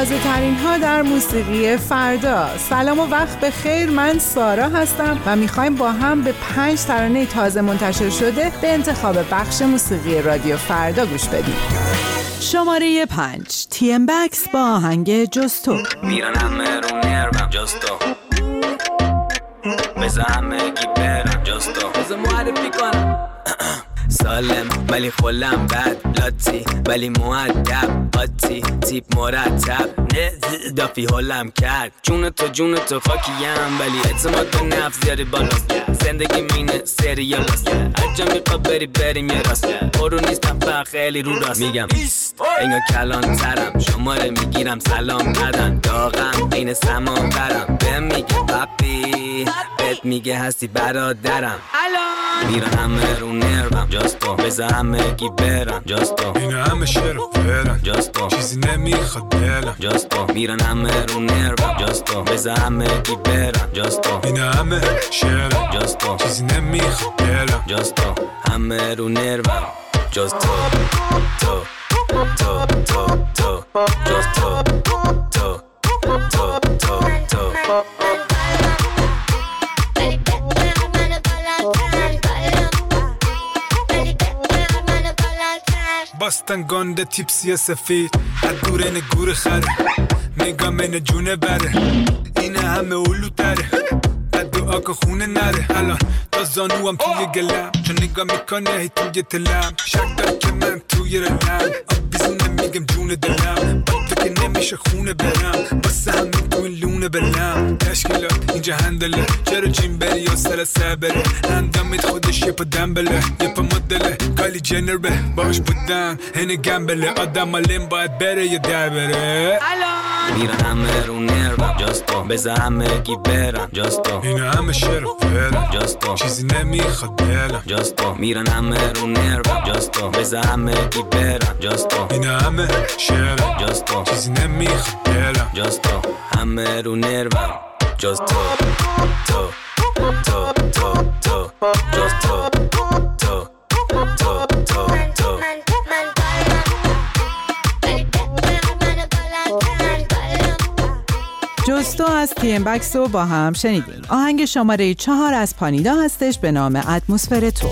تازه ترین ها در موسیقی فردا. سلام و وقت به خیر. من سارا هستم و می‌خوایم با هم به پنج ترانه تازه منتشر شده به انتخاب بخش موسیقی رادیو فردا گوش بدیم. شماره پنج. تیم بکس با آهنگ جستو. میرن همه رو نرمم جستو. بزا همه گی برم جستو. بزا معرفی کنم. سالم ولی خلم بد. لاتی ولی معدب قاطی تیپ مرتب. نه دافی حلم کرد. جون تو جون تو خاکیم ولی اعتماد به نفس زیادی بالا. زندگی مینه سریال است هر می‌خواد بری بریم یه راست. برو نیستم فقط خیلی رو راست. میگم. اینا کلان ترم. شماره می‌گیرم سلام ندن داغم بین سمان برم. به میگه پپی بهت میگه هستی برادرم. میرن همه رو نرمم جاستو بزا همه گی برم جاستو این همه شیر و فرم جاستو چیزی نمی‌خواد دلم جاستو میرن همه رو نرمم جاستو بزا همه گی برم جاستو این همه شیرم جاستو چیزی نمی‌خواد دلم جاستو همه رو نرمم جاستو تو تو تو تو جاستو تو تو باستن گنده تیپسی سفید. از دور این گور خره. نگاه من جونه بره. این همه اولو تره. بعد دعا که خونه نره. الان تا زانو هم توی گلم. چون نگاه می‌کنه هی توی تلم. شک که من توی رلم. آب بیزونه میگم جون دلم. تو که نمیشه خونه برم. واسه همین تو این لونه بلم. تشکیلات اینجا هندله. چرا جیم بری یا سر سبره اندامت خودش یه پا دنبله یه پا مدله. کالی جنر به باش بودن. هنه گمبله. آدم لیم باید بره یا در بره. میرن همه رو نرمم جاستو بزا همه گی برم جاستو این همه شیر و فرم جاستو چیزی نمی‌خواد دلم. جاستو میرن همه رو نرمم جاستو بزا همه گی برم جاستو این همه شیرم جاستو چیزی نمی‌خواد دلم جاستو همه رو نرمم جاستو تو تو تو تو جاستو تو تو تو تو جستو از تیم بکس رو با هم شنیدیم. آهنگ شماره چهار از پانیدا هستش به نام اتمسفر تو.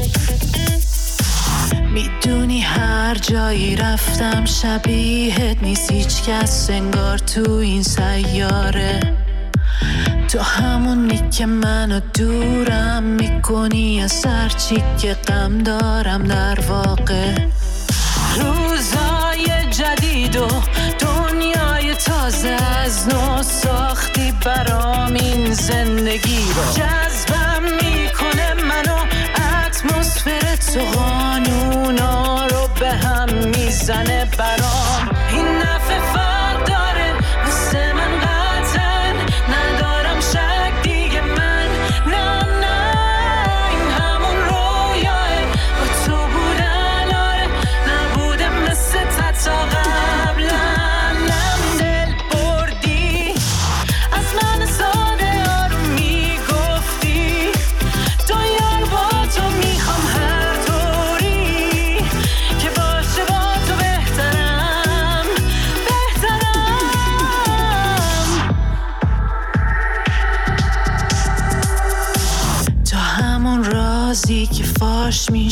می‌دونی هر جایی رفتم شبیهت نیست. هیچ کس انگار تو این سیاره. تو همونی که منو دورم می‌کنی از هرچی که غم دارم در واقع. روزای جدید و دنیای تازه از نو ساختی برام این زندگی رو. جذبم می‌کنه منو. اتمسفر تو می‌زنه برام. این نفع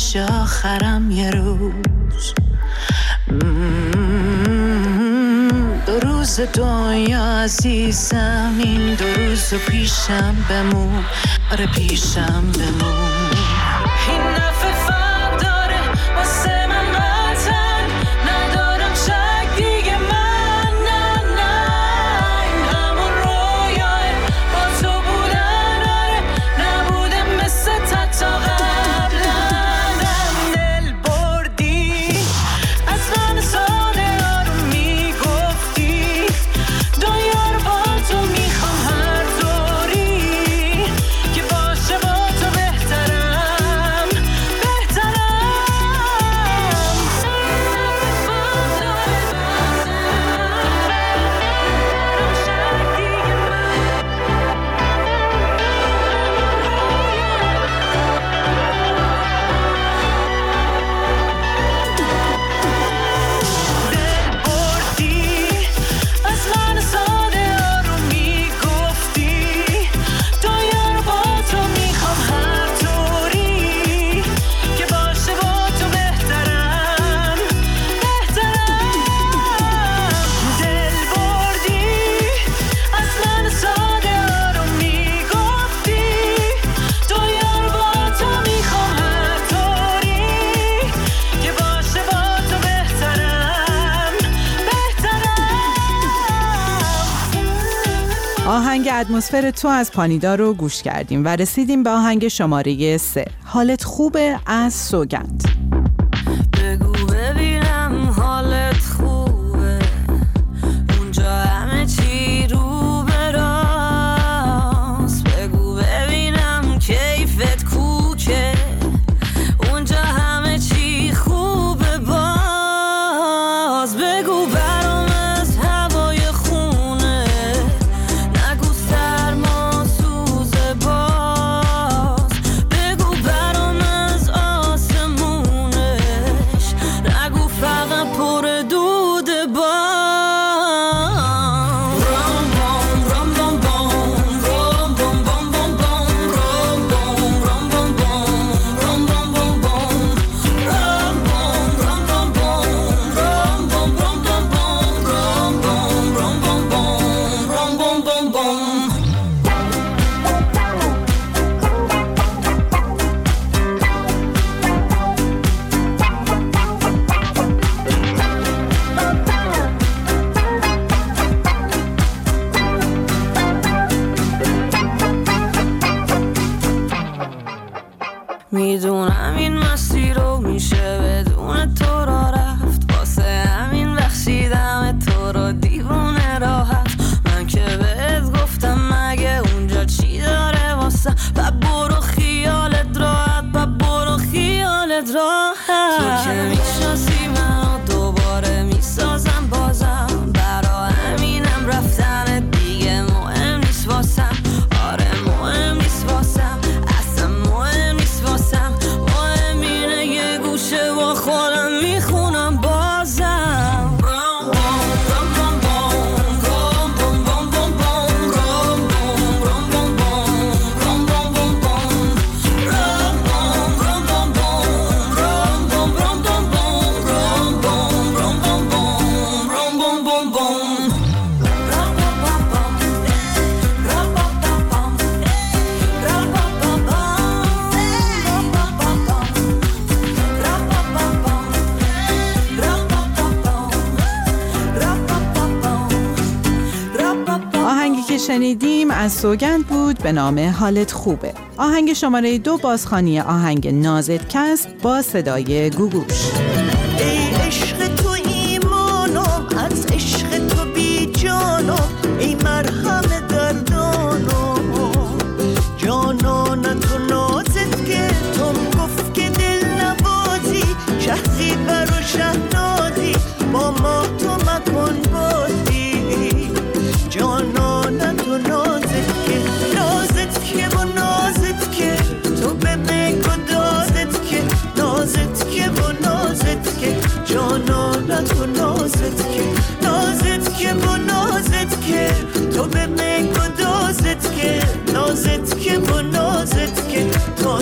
میشه آخرم یه روز. دو روز دنیا عزیزم این دو روز پیشم بمون. آره پیشم بمون. آهنگ اتمسفر تو از پانیدا رو گوش کردیم و رسیدیم به آهنگ شماره 3 حالت خوبه؟ از سوگند. شنیدیم از سوگند بود به نام حالت خوبه. آهنگ شماره دو بازخانی آهنگ نازت کس با صدای گوگوش.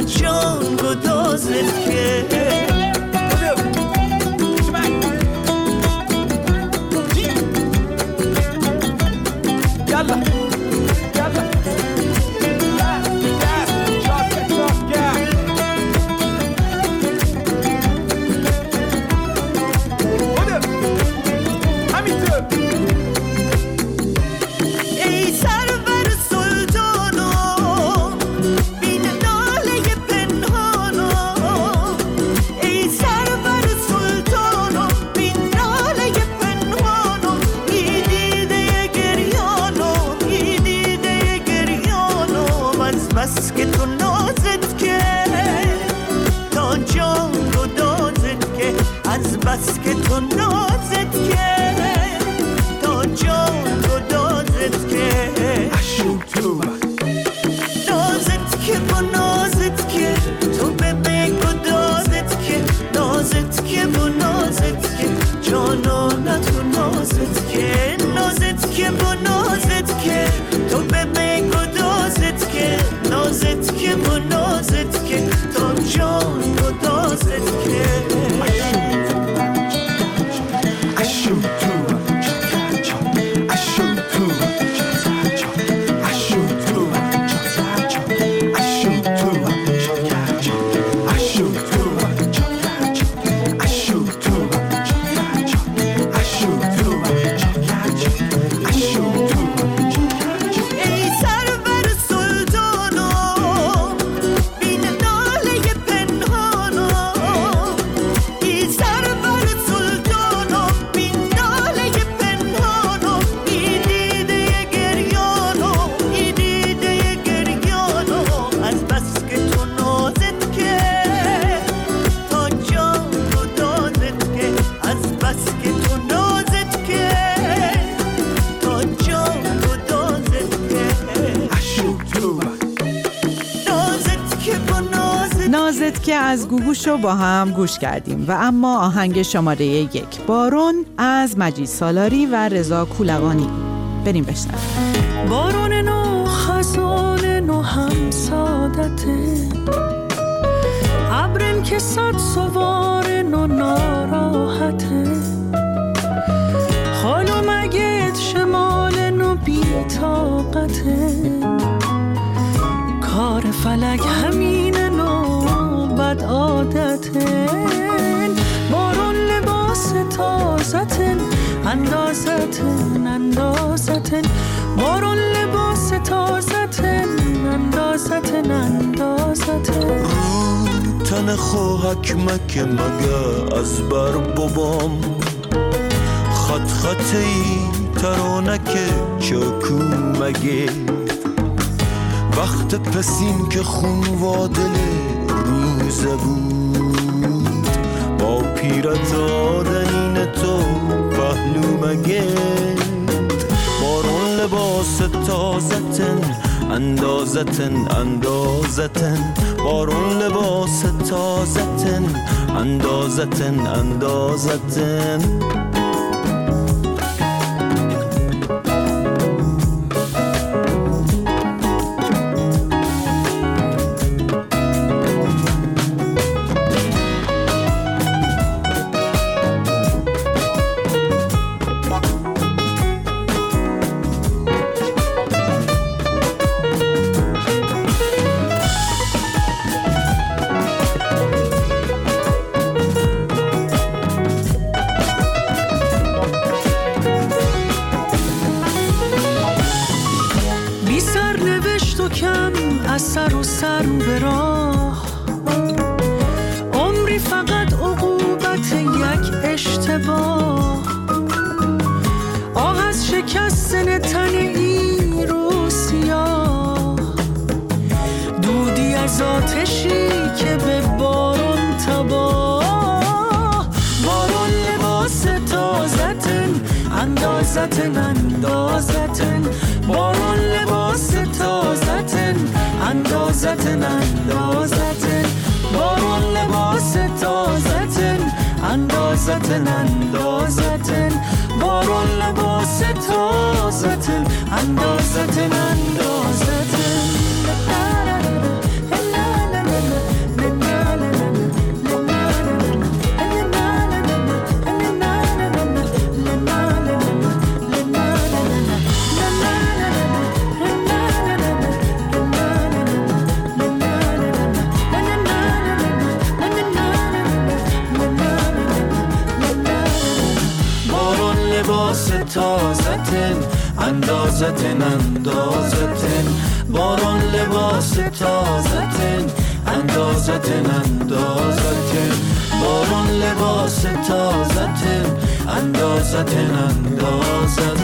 就 از گوگوش رو با هم گوش کردیم و اما آهنگ شماره یک بارون از مجید سالاری و رضا کولقانی. بریم بشنویم. بارون نو خزان نو هم سادته. ابرن که صد سوار نو ناراحته. خالو مگید شمال نو بی طاقته. کار فلک همین بد عادته بارون لباس تازتن اندازتن اندازتن. بارون لباس تازتن اندازتن اندازتن. تن خوهک مک مگه از بر بابام. خط خط ای ترانک چاکو مگه. وقت پسین که خون وادل روزه بود. با پیرت آدنین تو پهلو مگه بارون لباس تازتن اندازتن اندازتن. بارون لباس تازتن اندازتن اندازتن. کم از سر و سر به راه. عمری فقط عقوبت یک اشتباه. آه از شکستن تن این رو سیاه. دودی از آتشی که به بارون تباه. بارون لباس تازتن اندازتن اندازتن. بارون لباس اندازتن اندازتن بارون لباس تازتن. اندازتن اندازتن بارون لباس تازتن. اندازتن اندازتن اندازتن اندازتن. بارون لباس تازتن. اندازتن اندازتن. بارون لباس تازتن. اندازتن اندازتن.